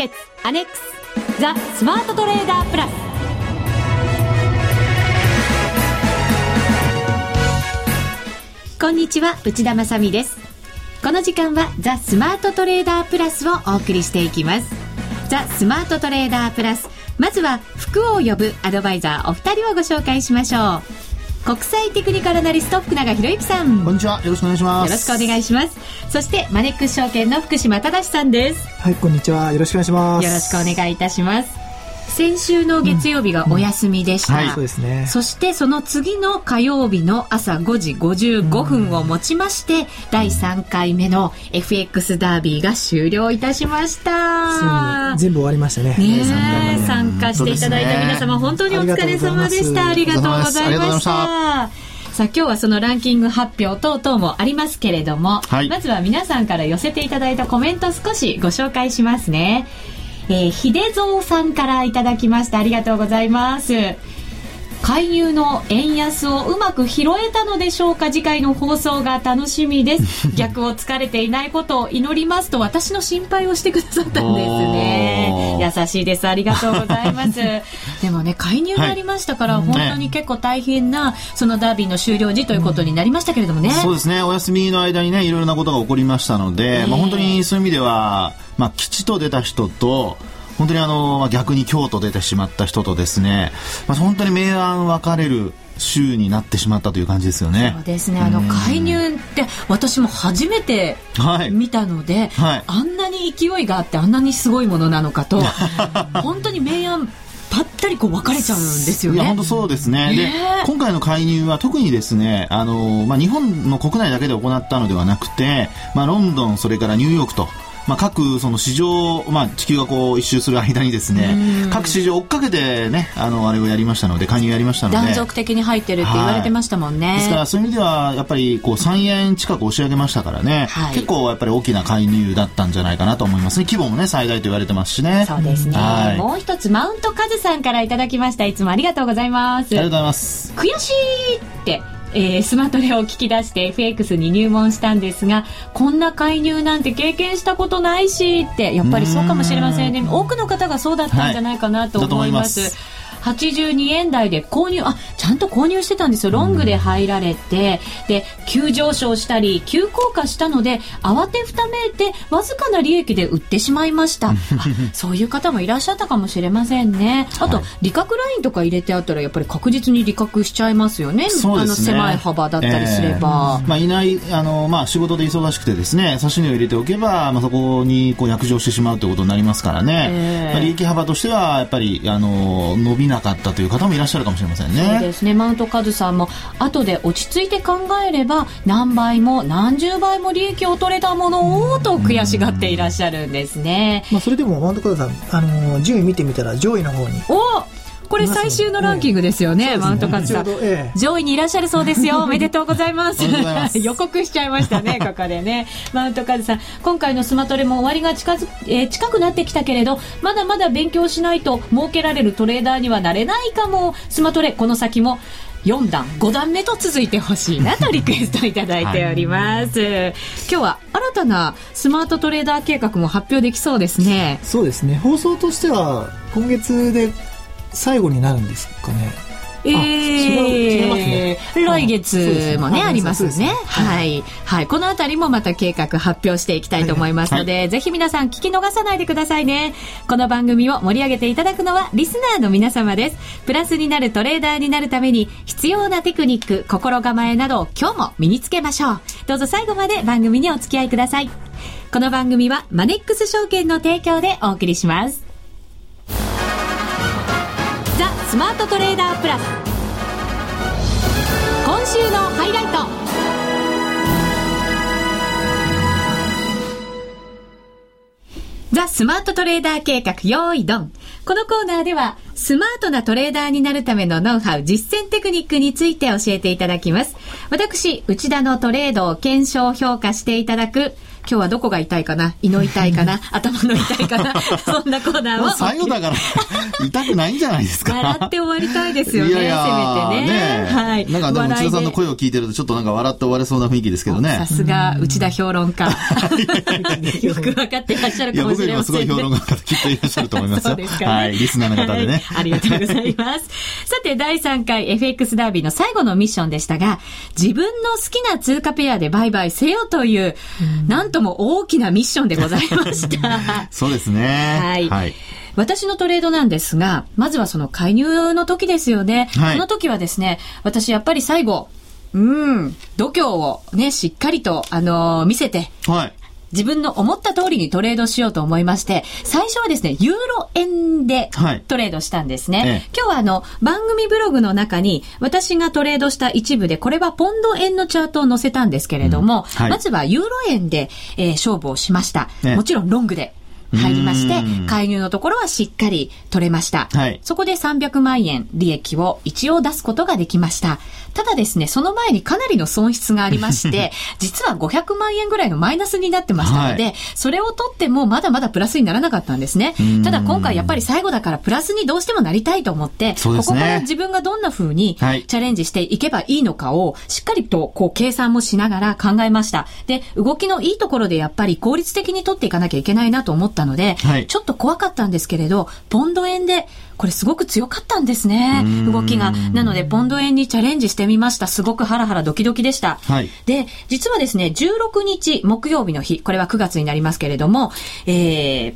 ケッツアネックスザ・スマートトレーダープラス。こんにちは内田まさです。この時間はザ・スマートトレーダープラスをお送りしていきます。ザ・スマートトレーダープラス。まずは服を呼ぶアドバイザーお二人をご紹介しましょう。国際テクニカルアナリスト福永博之さん。こんにちは。よろしくお願いします。よろしくお願いします。そしてマネックス証券の福島正さんです。はいこんにちは。よろしくお願いします。よろしくお願いいたします先週の月曜日がお休みでした、うんうんはい、そうですね。そしてその次の火曜日の朝5時55分をもちまして、うん、第3回目の FX ダービーが終了いたしました。全部終わりましたね。ね参加していただいた皆様、本当にお疲れ様でした。ありがとうございました。さあ今日はそのランキング発表等々もありますけれども、はい、まずは皆さんから寄せていただいたコメント少しご紹介しますね。え、秀蔵さんからいただきました。ありがとうございます。介入の円安をうまく拾えたのでしょうか？次回の放送が楽しみです。逆を疲れていないことを祈りますと私の心配をしてくださったんですね。優しいです。ありがとうございます。でもね介入がありましたから、はい、本当に結構大変なそのダービーの終了時ということになりましたけれどもね、うん、そうですね。お休みの間にねいろいろなことが起こりましたので、えー、まあ、本当にそういう意味では、まあ、吉と出た人と本当にあの、まあ、逆に京都出てしまった人とですね、まあ、本当に明暗分かれる週になってしまったという感じですよね。そうですね。あの介入って私も初めて見たので、はいはい、あんなに勢いがあってあんなにすごいものなのかと 本当に明暗ぱったりこう分かれちゃうんですよね。いや本当そうですね。で今回の介入は特にですねあのまあ日本の国内だけで行ったのではなくて、まあロンドンそれからニューヨークとまあ、各その市場、まあ、地球がこう一周する間にですね各市場追っかけてねあのあれをやりましたので介入やりましたので。断続的に入ってるって言われてましたもんね、はい、ですからそういう意味ではやっぱりこう3円近く押し上げましたからね、はい、結構やっぱり大きな介入だったんじゃないかなと思いますね。規模もね最大と言われてますしね。そうですね、はい、もう一つマウントカズさんからいただきました。いつもありがとうございます。ありがとうございます。悔しいってえー、スマトレを聞き出して FX に入門したんですがこんな介入なんて経験したことないしってやっぱりそうかもしれませんね。多くの方がそうだったんじゃないかなと思います。はい82円台で購入、あ、ちゃんと購入してたんですよ。ロングで入られて、で、急上昇したり、急降下したので、慌てふためいて、わずかな利益で売ってしまいました。そういう方もいらっしゃったかもしれませんね。あと、はい、利確ラインとか入れてあったら、やっぱり確実に利確しちゃいますよね。そうですね。あの、狭い幅だったりすれば。えー、まあ、いない、あの、まあ、仕事で忙しくてですね、差し値を入れておけば、まあ、そこに、こう、約定してしまうということになりますからね。えー、まあ、利益幅としては、やっぱり、あの、伸びなかったという方もいらっしゃるかもしれませんね。そうですね。マウントカズさんも後で落ち着いて考えれば何倍も何十倍も利益を取れたものをと悔しがっていらっしゃるんですね。まあそれでもマウントカズさんあの順位見てみたら上位の方に。おこれ最終のランキングですよね、マウントカズさん、ええ、上位にいらっしゃるそうですよ。おめでとうございます。予告しちゃいましたね、ここでね。マウントカズさん、今回のスマトレも終わりが近づ、えー、近くなってきたけれど、まだまだ勉強しないと儲けられるトレーダーにはなれないかも。スマトレ、この先も4段5段目と続いてほしいなと リクエストいただいております、はい、今日は新たなスマートトレーダー計画も発表できそうですね。そうですね。放送としては今月で最後になるんですかねえー、違うね、来月もね、ありますね。はい。はい。このあたりもまた計画発表していきたいと思いますので、はい、ぜひ皆さん聞き逃さないでくださいね。この番組を盛り上げていただくのはリスナーの皆様です。プラスになるトレーダーになるために必要なテクニック、心構えなど今日も身につけましょう。どうぞ最後まで番組にお付き合いください。この番組はマネックス証券の提供でお送りします。ザスマートトレーダープラス今週のハイライトザ・スマートトレーダー計画用意ドン。このコーナーでは、スマートなトレーダーになるためのノウハウ、実践テクニックについて教えていただきます。私、内田のトレードを検証評価していただく、今日はどこが痛いかな？胃の痛いかな？頭の痛いかな？そんなコーナーを。最後だから、痛くないんじゃないですか。笑って終わりたいですよね、いやいやせめてね。ねはい。なんかでも内田さんの声を聞いてるとちょっとなんか笑って終われそうな雰囲気ですけどね。さすが内田評論家。よく分かってらっしゃるかもしれません、ね。いや、僕よりもすごい評論家の方きっといらっしゃると思いますよ。そうですか、ね、はい。リスナーの方でね、はい。ありがとうございます。さて、第3回 FX ダービーの最後のミッションでしたが、自分の好きな通貨ペアで売買せよという、うなんとも大きなミッションでございました。そうですね。はい。はい、私のトレードなんですが、まずはその介入の時ですよね。はい、この時はですね、私やっぱり最後、うん、度胸をね、しっかりと、あのー、見せて、はい。自分の思った通りにトレードしようと思いまして、最初はですね、ユーロ円でトレードしたんですね。はい、今日はあの、番組ブログの中に、私がトレードした一部で、これはポンド円のチャートを載せたんですけれども、うんはい、まずはユーロ円で、えー、勝負をしました。もちろんロングで。入りまして、介入のところはしっかり取れました。はい、そこで300万円利益を一応出すことができました。ただですね、その前にかなりの損失がありまして、実は500万円ぐらいのマイナスになってましたので、はい、それを取ってもまだまだプラスにならなかったんですね。ただ今回やっぱり最後だからプラスにどうしてもなりたいと思って、ね、ここから自分がどんな風にチャレンジしていけばいいのかをしっかりとこう計算もしながら考えました。で、動きのいいところでやっぱり効率的に取っていかなきゃいけないなと思ったので、はい、ちょっと怖かったんですけれど、ポンド円でこれすごく強かったんですね、動きが。なので、ポンド円にチャレンジしてみました。すごくハラハラドキドキでした。はい、で、実はですね、16日木曜日の日、これは9月になりますけれども、えー、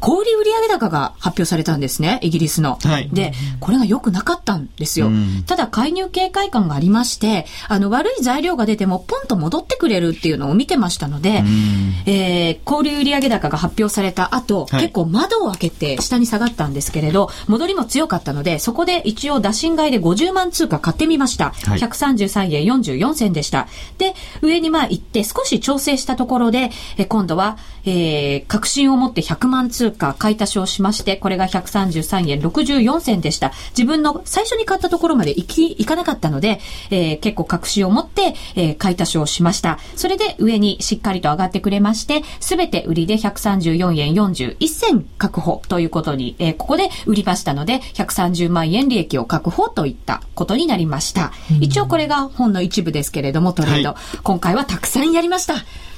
小売売上高が発表されたんですね、イギリスの。はい、で、これが良くなかったんですよ。ただ、介入警戒感がありまして、あの、悪い材料が出ても、ポンと戻ってくれるっていうのを見てましたので、えー、小売売上高が発表された後、はい、結構窓を開けて下に下がったんですけれど、戻りも強かったので、そこで一応打診買いで50万通貨買ってみました。はい、133円44銭でした。で、上にまあ行って少し調整したところで、え今度は、えー、確信を持って100万通貨買い足しをしまして、これが133円64銭でした。自分の最初に買ったところまで行き、行かなかったので、えー、結構確信を持って、えー、買い足しをしました。それで上にしっかりと上がってくれまして、すべて売りで134円41銭確保ということに、えー、ここで売りましたので、130万円利益を確保といったことになりました。一応これが本の一部ですけれども、トレード。はい、今回はたくさんやりました。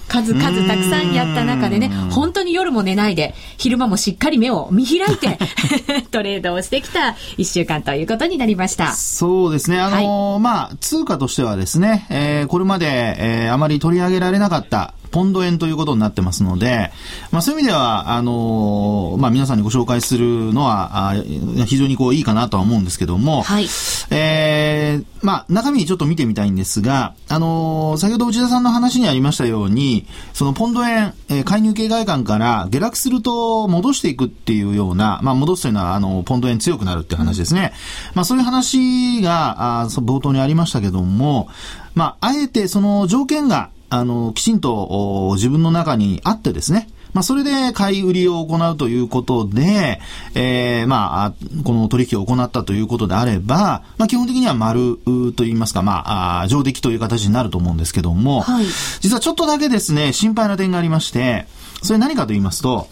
数々たくさんやった中でね、本当に夜も寝ないで、昼間もしっかり目を見開いて トレードをしてきた一週間ということになりました。そうですね。あのーはい、まあ、通貨としてはですね、えー、これまで、えー、あまり取り上げられなかったポンド円ということになってますので、まあそういう意味では、あのー、まあ皆さんにご紹介するのは、あ非常にこういいかなとは思うんですけども、はい。えー、まあ中身ちょっと見てみたいんですが、あのー、先ほど内田さんの話にありましたように、そのポンド円、えー、介入警戒感から下落すると戻していくっていうような、まあ戻すというのは、あの、ポンド円強くなるっていう話ですね。まあそういう話が、あ冒頭にありましたけども、まあ、あえてその条件があの、きちんと自分の中にあってですね、まあ、それで買い売りを行うということで、えー、まあ、この取引を行ったということであれば、まあ、基本的には丸と言いますか、まあ、上出来という形になると思うんですけども、はい、実はちょっとだけですね、心配な点がありまして、それ何かと言いますと、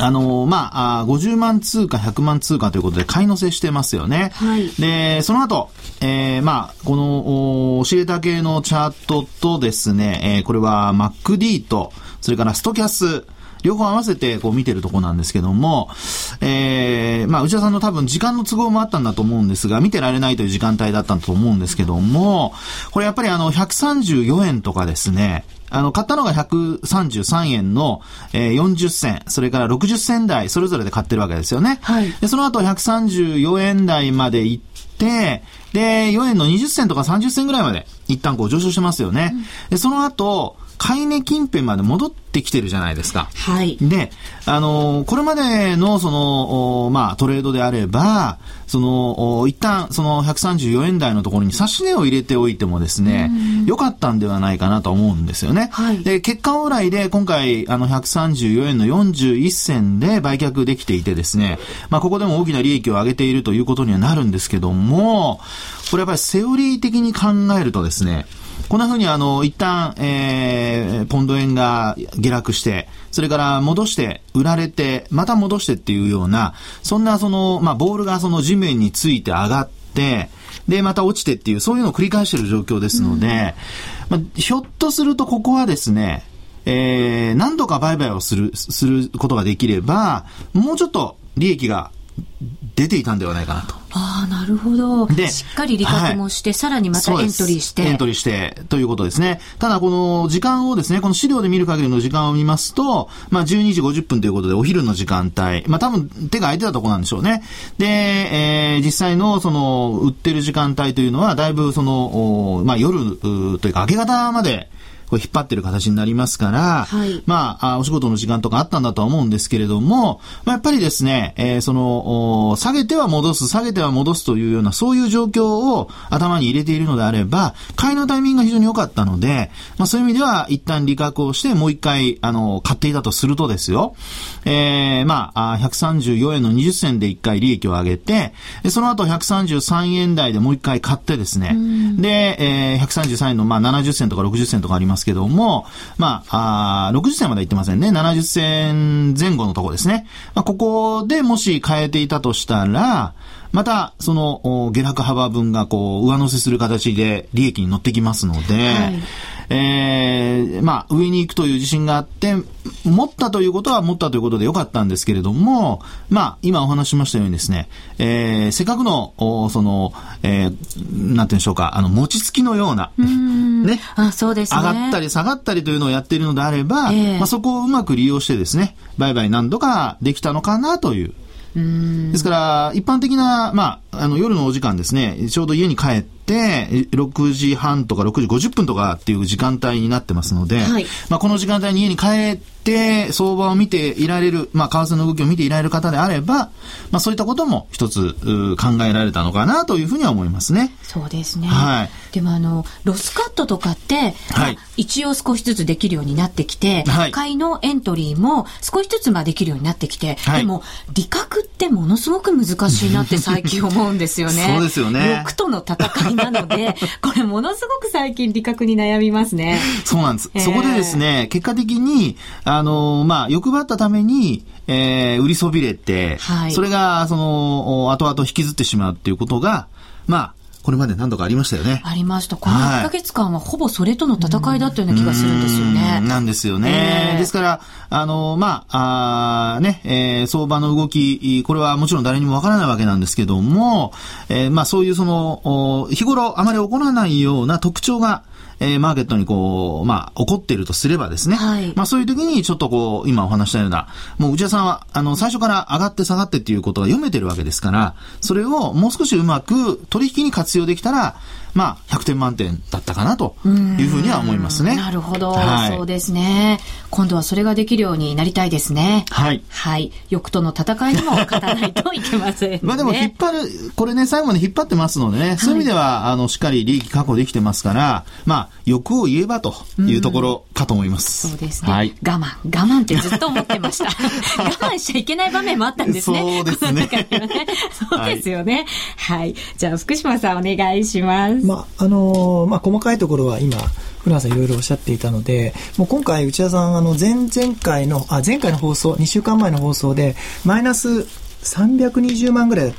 あのー、まあ、あ50万通貨、100万通貨ということで買い乗せしてますよね。はい。で、その後、えー、まあ、この、教えた系のチャートとですね、えー、これは MacD と、それからストキャス、両方合わせてこう見てるとこなんですけども、えー、まあ、内田さんの多分時間の都合もあったんだと思うんですが、見てられないという時間帯だったと思うんですけども、これやっぱりあの、134円とかですね、あの、買ったのが133円の、えー、40銭、それから60銭台、それぞれで買ってるわけですよね。はい。で、その後134円台まで行って、で、4円の20銭とか30銭ぐらいまで一旦こう上昇してますよね。うん、で、その後、買い値近辺まで戻ってきてるじゃないですか。はい。で、あの、これまでのその、まあ、トレードであれば、その、一旦その134円台のところに差し値を入れておいてもですね、良かったんではないかなと思うんですよね。はい。で、結果往来で今回、あの、134円の41銭で売却できていてですね、まあ、ここでも大きな利益を上げているということにはなるんですけども、これやっぱりセオリー的に考えるとですね、こんなふうにあの、一旦、えー、ポンド円が下落して、それから戻して、売られて、また戻してっていうような、そんなその、まあ、ボールがその地面について上がって、で、また落ちてっていう、そういうのを繰り返している状況ですので、うん、まあ、ひょっとするとここはですね、えー、何度か売買をする、することができれば、もうちょっと利益が出ていたんではないかなと。ああ、なるほど。で、しっかり利確もして、はい、さらにまたエントリーして。エントリーして、ということですね。ただ、この時間をですね、この資料で見る限りの時間を見ますと、まあ、12時50分ということで、お昼の時間帯。まあ、多分、手が空いてたところなんでしょうね。で、えー、実際の、その、売ってる時間帯というのは、だいぶ、その、まあ、夜、というか、明け方まで、こう引っ張ってる形になりますから、はい、まあ、お仕事の時間とかあったんだとは思うんですけれども、まあ、やっぱりですね、えー、その、下げては戻す、下げては戻すというような、そういう状況を頭に入れているのであれば、買いのタイミングが非常に良かったので、まあ、そういう意味では、一旦利確をして、もう一回、あの、買っていたとするとですよ、えー、まあ、134円の20銭で一回利益を上げて、その後133円台でもう一回買ってですね、で、えー、133円の、まあ、70銭とか60銭とかありますけども、まあ、あ60銭まで行ってませんね。70銭前後のところですね。まあ、ここでもし変えていたとしたら、また、その、下落幅分がこう、上乗せする形で利益に乗ってきますので、はい。えー、まあ、上に行くという自信があって、持ったということは持ったということでよかったんですけれども、まあ、今お話しましたようにですね、えー、せっかくの、その、えー、なんて言うんでしょうか、あの、餅つきのような、ね、あそうですね。上がったり下がったりというのをやっているのであれば、えー、まあ、そこをうまく利用してですね、売買何度かできたのかなという、ですから、一般的な、まあ、あの、夜のお時間ですね、ちょうど家に帰って、6時半とか6時50分とかっていう時間帯になってますので、はい、まあ、この時間帯に家に帰って、相場を見ていられる、まあ、為替の動きを見ていられる方であれば、まあ、そういったことも一つ考えられたのかなというふうには思いますね。そうですね。はい。でもあの、ロスカットとかって、はい、一応少しずつできるようになってきて、はい、買いのエントリーも少しずつまあできるようになってきて、はい、でも、利確ってものすごく難しいなって最近思うんですよね。そうですよね。欲との戦いなので、これものすごく最近利確に悩みますね。そうなんです。えー、そこでですね、結果的に、あの、まあ、欲張ったために、えー、売りそびれて、はい、それが、その、後々引きずってしまうっていうことが、まあ、これまで何度かありましたよね。ありました。この1ヶ月間はほぼそれとの戦いだったような気がするんですよね。なんですよね。えー、ですから、あの、まあ、あね、えー、相場の動き、これはもちろん誰にもわからないわけなんですけども、えー、まあそういうその、日頃あまり起こらないような特徴が、えー、マーケットにこう、まあ、起こっているとすればですね。はい。まあ、そういう時に、ちょっとこう、今お話したような、もう内田さんは、あの、最初から上がって下がってっていうことが読めてるわけですから、それをもう少しうまく取引に活用できたら、まあ、100点満点だったかなというふうには思いますね。なるほど、はい、そうですね。今度はそれができるようになりたいですね。はい。はい。欲との戦いにも勝たないといけません、ね、まあでも引っ張る、これね、最後まで引っ張ってますのでね、そういう意味では、あの、しっかり利益確保できてますから、まあ、欲を言えばというところかと思います。うそうですね。はい。我慢、我慢ってずっと思ってました。我慢しちゃいけない場面もあったんですね。そうですね。そうですよね。はい。じゃあ、福島さんお願いします。まあ、あのー、まあ、細かいところは今、古川さんいろいろおっしゃっていたので、もう今回内田さん、あの、前々回の、あ、前回の放送、2週間前の放送で、マイナス320万ぐらいだっ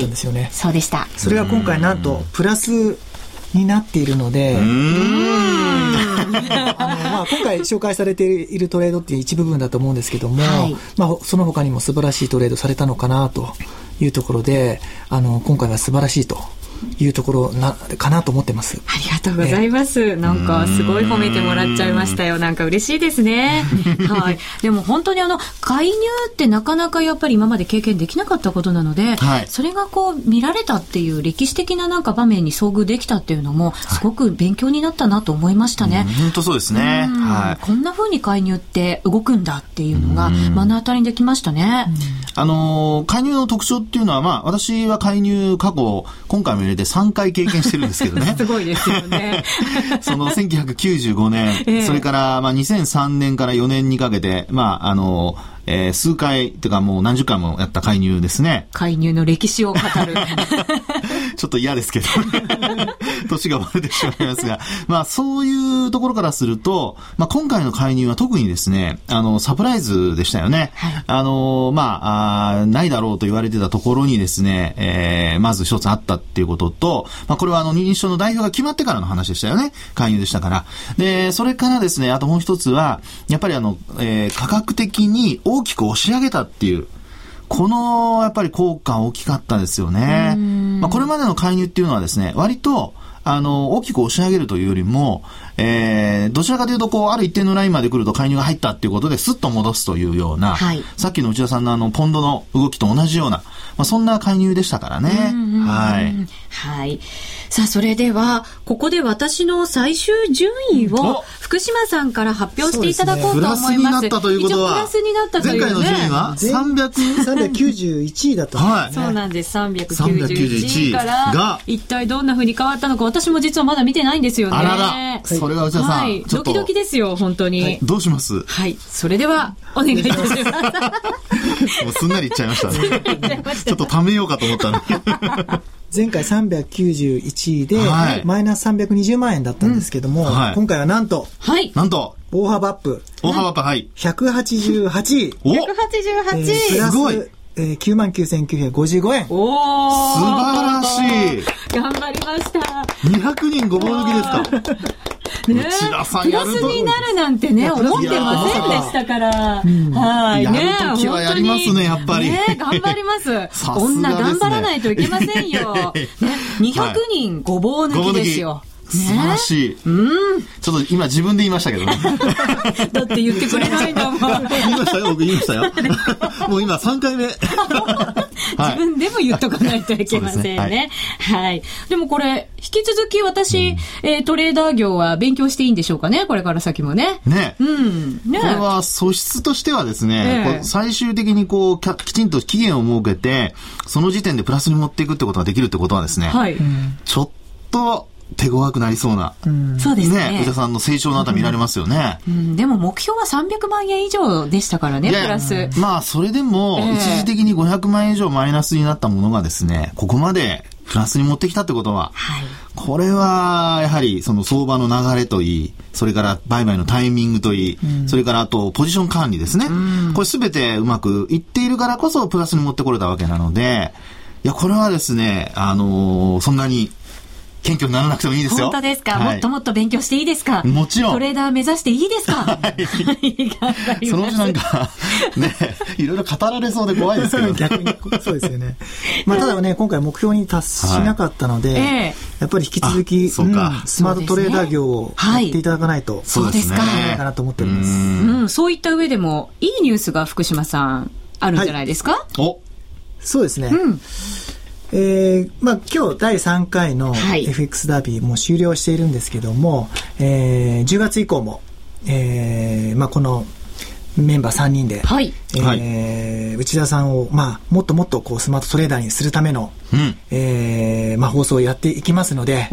たんですよね。はい、そうでした。それが今回なんと、プラスになっているので、あのまあ、今回紹介されているトレードっていう一部分だと思うんですけども、はい、まあ、その他にも素晴らしいトレードされたのかなというところで、あの、今回は素晴らしいというところな、かなと思ってます。ありがとうございます。なんか、すごい褒めてもらっちゃいましたよ。なんか嬉しいですね。はい。でも本当にあの、介入ってなかなかやっぱり今まで経験できなかったことなので、はい、それがこう、見られたっていう歴史的ななんか場面に遭遇できたっていうのも、すごく勉強になったなと思いましたね。本当そうですね。はい。こんな風に介入って動くんだっていうのが、目の当たりにできましたね。あの介入の特徴っていうのは、まあ、私は介入過去、今回も入れて3回経験してるんですけどね。すごいですよね。その1995年、えー、それからまあ2003年から4年にかけて、まあ、あの、えー、数回、というかもう何十回もやった介入ですね。介入の歴史を語る。ちょっと嫌ですけど、年がバレてしまいますが、まあそういうところからすると、まあ今回の介入は特にですね、あの、サプライズでしたよね。はい、あの、まああ、ないだろうと言われてたところにですね、えー、まず一つあったっていうことと、まあこれはあの認証の代表が決まってからの話でしたよね。介入でしたから。で、それからですね、あともう一つは、やっぱりあの、えー、価格的に大きく押し上げたっていう、この、やっぱり効果大きかったですよね。まあ、これまでの介入っていうのはですね、割と、あの、大きく押し上げるというよりも、えー、どちらかというと、こう、ある一定のラインまで来ると介入が入ったっていうことで、スッと戻すというような、はい、さっきの内田さんのあの、ポンドの動きと同じような、まあ、そんな介入でしたからね。はい。はい。さあ、それでは、ここで私の最終順位を、福島さんから発表していただこうと思います。プラスになったということは。プラスになったという、ね、前回の順位は 300? 391位だったはい。そうなんです。391位から、一体どんな風に変わったのか、私も実はまだ見てないんですよね。あらら。それは内田さん。はい。ドキドキですよ、本当に。はい、どうします？はい。それでは、お願いいたします。もうすんなりいっちゃいましたね。ちょっと貯めようかと思ったの前回391位で、はい、マイナス320万円だったんですけども、うんはい、今回はなんと、はい、なんと、大幅アップ。大幅アップ、はい。188位。お !188 位、えー、すごい。えー、99,955円。おー素晴らしい頑張りました !200 人ごぼう抜きですかね、内田さんやるとプラスになるなんてね、思ってませんでしたから。はい。やるときはやりますね、やっぱり。ね、頑張ります。女頑張らないといけませんよ。ね、200人ごぼう抜きですよ。素晴らしい。うん。ちょっと今自分で言いましたけどね。だって言ってくれないんだもん。言いましたよ、僕言いましたよ。もう今3回目。自分でも言っとかないといけませんね。はい、はい。でもこれ、引き続き私、うん、えー、トレーダー業は勉強していいんでしょうかね？これから先もね。ね。うん。ね。これは素質としてはですね、えー、最終的にこう、きちんと期限を設けて、その時点でプラスに持っていくってことができるってことはですね、はい。ちょっと、手強くなりそうな。うん、そうですね。ね。さんの成長のあたり見られますよね、うん、うん。でも目標は300万円以上でしたからね、プラス。まあ、それでも、一時的に500万円以上マイナスになったものがですね、ここまでプラスに持ってきたってことは、はい、これは、やはり、その相場の流れといい、それから売買のタイミングといい、うん、それからあと、ポジション管理ですね。うん、これすべてうまくいっているからこそ、プラスに持ってこれたわけなので、いや、これはですね、あのー、そんなに謙虚にならなくてもいいですよ。本当ですか、はい、もっともっと勉強していいですか？もちろん。トレーダー目指していいですか？はい。そのうちなんか、ね、いろいろ語られそうで怖いですけど、ね、逆に、そうですよね。まあ、ただね、今回目標に達しなかったので、はい、やっぱり引き続き、そうか、うん、スマートトレーダー業をやっていただかないと、そうですか。かなと思っております。うん、そういった上でも、いいニュースが福島さん、あるんじゃないですか、はい、おそうですね。うんえー、まあ今日第3回の FX ダービーも終了しているんですけども、はい、えー、10月以降も、えー、まあこのメンバー3人で、はい、えー、内田さんを、まあ、もっともっとこうスマートトレーダーにするための、うん、えー、まあ、放送をやっていきますので、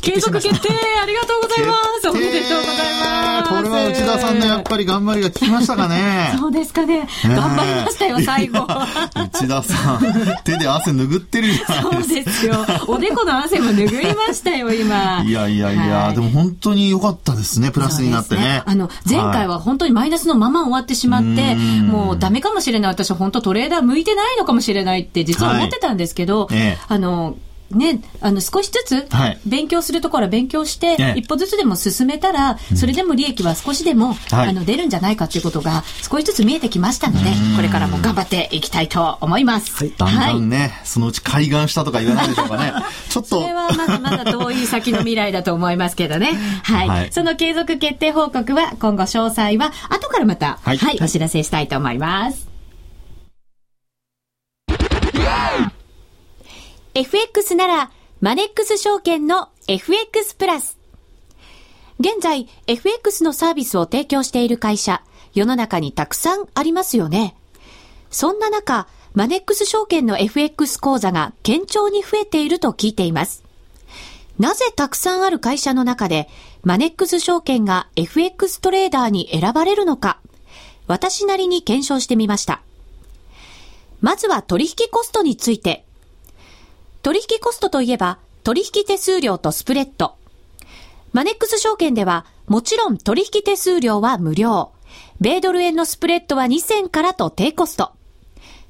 継続決定ありがとうございますおめでとうございますこれは内田さんのやっぱり頑張りが効きましたかね そうですかね。頑張りましたよ、最後。内田さん、手で汗拭ってるじゃないですか。そうですよ。おでこの汗も拭いましたよ、今。いやいやいや、はい、でも本当に良かったですね、プラスになってね。ねあの、前回は本当にマイナスのまま終わってしまって、はい、もうダメかもしれない。私本当トレーダー向いてないのかもしれないって実は思ってたんですけど、はいええ、あの、ね、あの少しずつ勉強するところは勉強して、はい、一歩ずつでも進めたら、それでも利益は少しでも、あの出るんじゃないかということが少しずつ見えてきましたので、これからも頑張っていきたいと思います。はい、だんだんね、はい、そのうち開眼したとか言わないでしょうかね。ちょっと。それはまだまだ遠い先の未来だと思いますけどね。はい。はい、その継続決定報告は今後詳細は後からまた、はい、はい、お知らせしたいと思います。FX なら、マネックス証券の FX プラス。現在、FX のサービスを提供している会社、世の中にたくさんありますよね。そんな中、マネックス証券の FX 講座が堅調に増えていると聞いています。なぜたくさんある会社の中で、マネックス証券が FX トレーダーに選ばれるのか、私なりに検証してみました。まずは取引コストについて、取引コストといえば、取引手数料とスプレッド。マネックス証券では、もちろん取引手数料は無料。米ドル円のスプレッドは2000からと低コスト。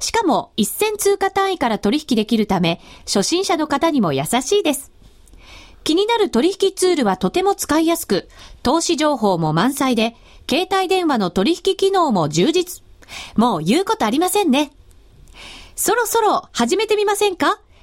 しかも、1000通貨単位から取引できるため、初心者の方にも優しいです。気になる取引ツールはとても使いやすく、投資情報も満載で、携帯電話の取引機能も充実。もう言うことありませんね。そろそろ始めてみませんか？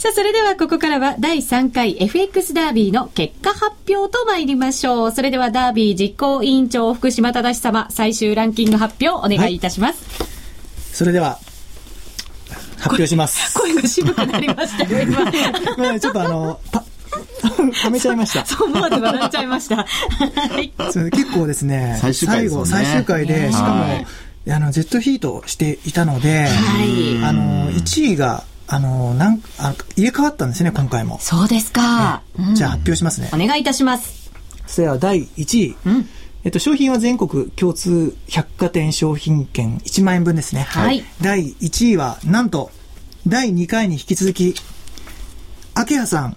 さあ、それではここからは第3回 FX ダービーの結果発表と参りましょう。それではダービー実行委員長福島正様、最終ランキング発表お願いいたします。はい、それでは、発表します。声が渋くなりましたよ、今。ちょっとあの、はめちゃいました。そう思わず笑っちゃいました。はい、結構ですね、最終回、ね、最後、最終回で、しかも、あの、ジェットヒートしていたので、はい、あの、1位が、あの、なんあ入れ替わったんですね、今回も。そうですか。ね、じゃあ発表しますね。お願いいたします。それでは第1位。うんえっと、商品は全国共通百貨店商品券1万円分ですね。はい。第1位は、なんと、第2回に引き続き、明葉さん、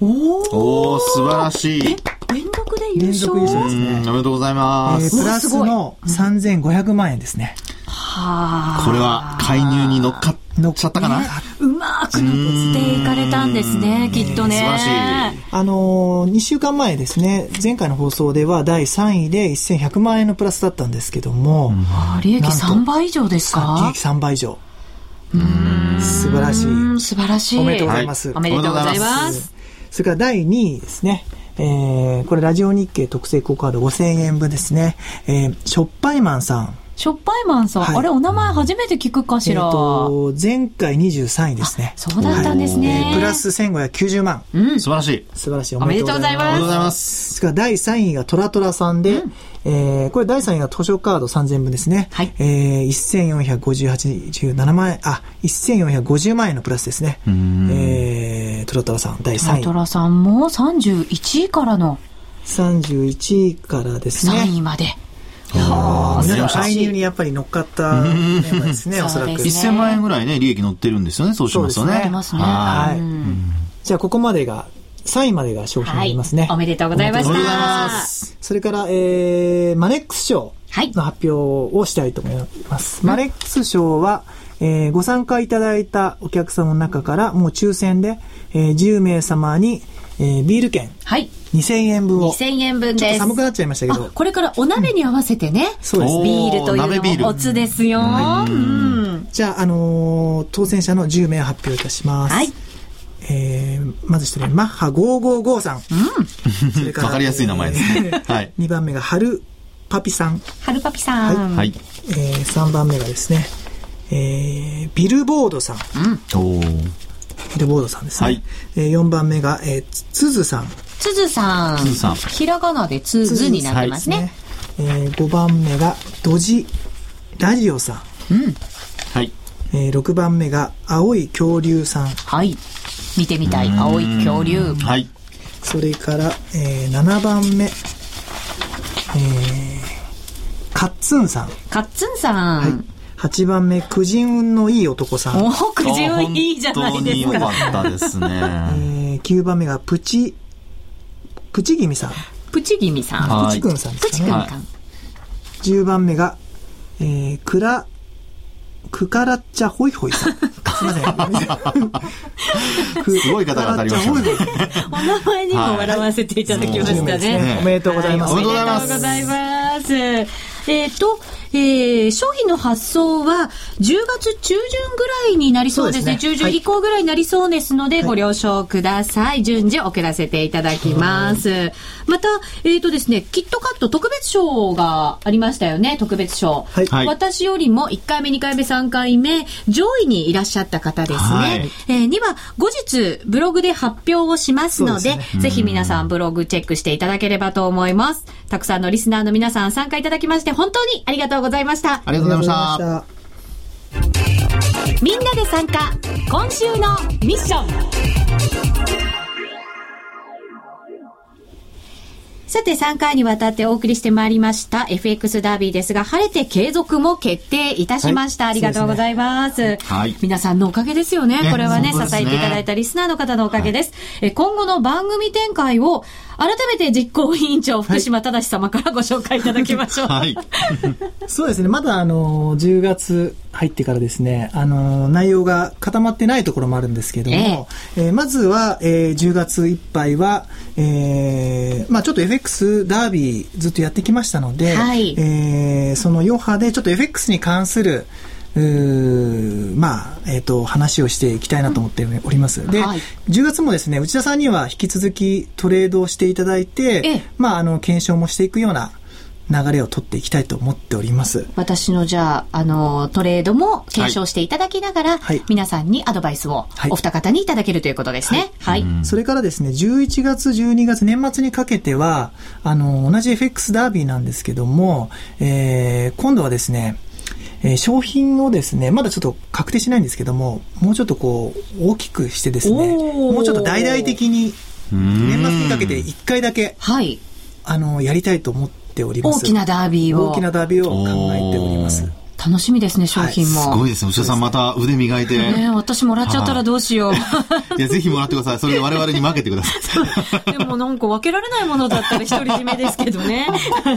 おお素晴らしい。連続で優勝連続優勝ですね。おめでとうございます。えー、プラスの3500万円ですね。はあ。これは介入に乗っかっちゃったかな、ね、うまく乗っていかれたんですね、きっとね。素晴らしい。あのー、2週間前ですね、前回の放送では第3位で1100万円のプラスだったんですけども。うん、利益3倍以上ですか？利益3倍以上。素晴らしい。素晴らしい。おめでとうございます。はい、おめでとうございます。それから第2位ですね。えー、これラジオ日経特製コカード5000円分ですね。えー、しょっぱいマンさん。しょっぱいマンさん、はい、あれ、お名前初めて聞くかしら。えー、と、前回23位ですね。そうだったんですね。はい、プラス1590万。うん。素晴らしい。素晴らしい。おめでとうございます。おめでとうございます。それから第3位がトラトラさんで、うん、えー、これ第3位が図書カード3000分ですね。はい。えー、1458万円、あ、1450万円のプラスですね。えー、トラトラさん、第3位。トラトラさんも31位からの。31位からですね。3位まで。はあ、介入にやっぱり乗っかったですね、おそらく。1000万円ぐらいね、利益乗ってるんですよね、そうしますとね。ね。はい。じゃあ、ここまでが、3位までが商品になりますね、おめでとうございました。それから、えー、マネックス賞の発表をしたいと思います。マネックス賞は、えー、ご参加いただいたお客様の中から、もう抽選で、えー、10名様に、えー、ビール券。はい。2000円分を。2000円分です。ちょっと寒くなっちゃいましたけど。これからお鍋に合わせてね。うん、そうです。ビールというのもおつですよ。はい、うん、じゃあ、あのー、当選者の10名を発表いたします。はい。えー、まず一人マッハ555さん。うん。それから。わかりやすい名前ですね。はい。2番目が、春パピさん。春パピさん。はい。えー、3番目がですね、えー、ビルボードさん。うん。おビルボードさんですね。はい。えー、4番目が、えー、つずさん。つずさん。つずさん。ひらがなでつずになってますね。はい、えー、5番目が、ドジラジオさん。うん。はい。えー、6番目が、青い恐竜さん。はい。見てみたい、青い恐竜。はい。それから、えー、7番目、えー、カッツンさん。カッツンさん。はい。8番目、くじ運のいい男さん。おくじ運いいじゃないですか。本当に良かったですね。えー、9番目が、プチ、プチギミさん。プチギミさん。プチくんさんですね。プチくんさん。10番目が、えー、くら、くからっちゃほいほいさん。すみません。すごい方が当たりました、ね。お名前にも笑わせていただきましたね。おめでとうございます。おめでとうございます。。えっ、ー、と、えー、商品の発送は10月中旬ぐらいになりそうですね。すね中旬以降ぐらいになりそうですので、はい、ご了承ください。順次送らせていただきます。また、えっ、ー、とですね、キットカット特別賞がありましたよね、特別賞。はい、私よりも1回目、2回目、3回目、上位にいらっしゃった方ですね。はい、えー、には、後日、ブログで発表をしますので、でね、ぜひ皆さんブログチェックしていただければと思います。たくさんのリスナーの皆さん参加いただきまして、本当にありがとうございました。ありがとうございました。みんなで参加、今週のミッション。さて3回にわたってお送りしてまいりました FX ダービーですが、晴れて継続も決定いたしました。はい、ありがとうございます。はい、皆さんのおかげですよね。これはね、ね支えていただいたリスナーの方のおかげです。はい、今後の番組展開を改めて実行委員長、福島正様からご紹介いただきましょう。はい。そうですね。まだ、あの、10月入ってからですね、あの、内容が固まってないところもあるんですけども、えー、えー、まずは、えー、10月いっぱいは、えー、まあちょっと FX ダービーずっとやってきましたので、はい、えー、その余波でちょっと FX に関する、うまあ、えっ、ー、と、話をしていきたいなと思っております。で、はい、10月もですね、内田さんには引き続きトレードをしていただいて、まあ、あの、検証もしていくような流れを取っていきたいと思っております。私のじゃあ、あの、トレードも検証していただきながら、はい、皆さんにアドバイスをお二方にいただけるということですね。はい。はい、それからですね、11月、12月、年末にかけては、あの、同じ FX ダービーなんですけども、えー、今度はですね、えー、商品をですね、まだちょっと確定しないんですけども、もうちょっとこう、大きくしてですね、もうちょっと大々的に、年末にかけて1回だけ、はい。あの、やりたいと思っております。大きなダービーを。大きなダービーを考えております。楽しみですね、商品も。はい、すごいですね。牛田さんまた腕磨いて。ね私もらっちゃったらどうしよう。いや、ぜひもらってください。それで我々に負けてください。でもなんか分けられないものだったら独り占めですけどね。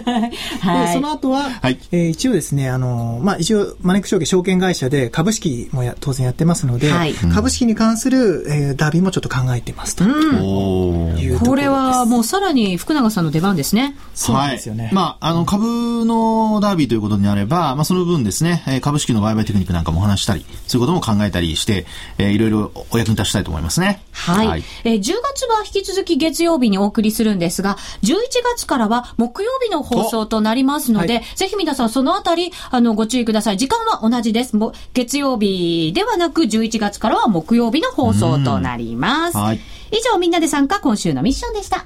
はい。その後は、はい、えー、一応ですね、あの、まあ、一応、マネック証券証券会社で株式もや当然やってますので、はい、株式に関する、えー、ダービーもちょっと考えてますと。うん、これはもうさらに福永さんの出番ですね。そうですよね。はい、まあ、あの、株のダービーということになれば、まあ、その分ですね、株式の売買テクニックなんかもお話したり、そういうことも考えたりして、えー、いろいろお役に立ちたいと思いますね。はい。はい、えー、10月は引き続き月曜日にお送りするんですが、11月からは木曜日の放送となりますので、はい、ぜひ皆さんそのあたり、あの、ご注意ください。時間は同じです。も月曜日ではなく、11月からは木曜日の放送となります。はい。以上、みんなで参加、今週のミッションでした。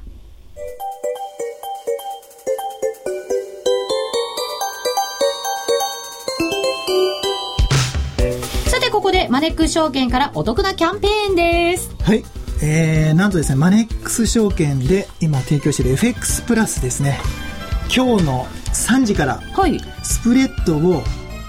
マネックス証券からお得なキャンペーンです。はい。えー、なんとですね、マネックス証券で今提供している FX プラスですね。今日の3時から、はい。スプレッドを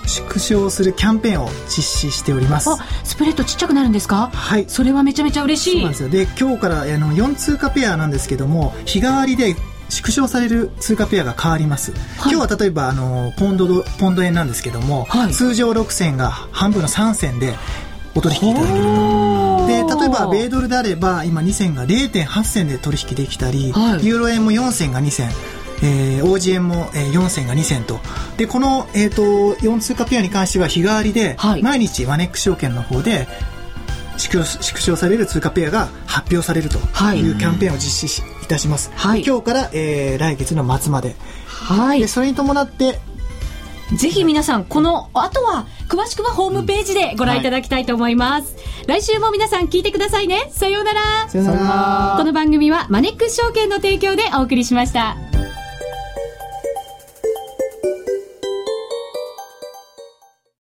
縮小するキャンペーンを実施しております。あ、スプレッドちっちゃくなるんですか？はい。それはめちゃめちゃ嬉しい。そうなんですよ。で、今日からあの4通貨ペアなんですけども、日替わりで縮小される通貨ペアが変わります、はい、今日は例えばあのポンドポンド円なんですけども、はい、通常6銭が半分の3銭でお取引いただけると。で例えば米ドルであれば今2銭が0.8銭で取引できたり、はい、ユーロ円も4銭が2銭。えー、OG 円も、えー、4銭が2銭と。で、この、えっ、ー、と、4通貨ペアに関しては日替わりで、はい、毎日ワネック証券の方で、縮小縮小される通貨ペアが発表されるというキャンペーンを実施いたします、はい、今日から、えー、来月の末まで,、はい、でそれに伴ってぜひ皆さん、この後は、詳しくはホームページでご覧いただきたいと思います。うんはい、来週も皆さん聞いてくださいね。さようなら。さようなら。この番組はマネックス証券の提供でお送りしました。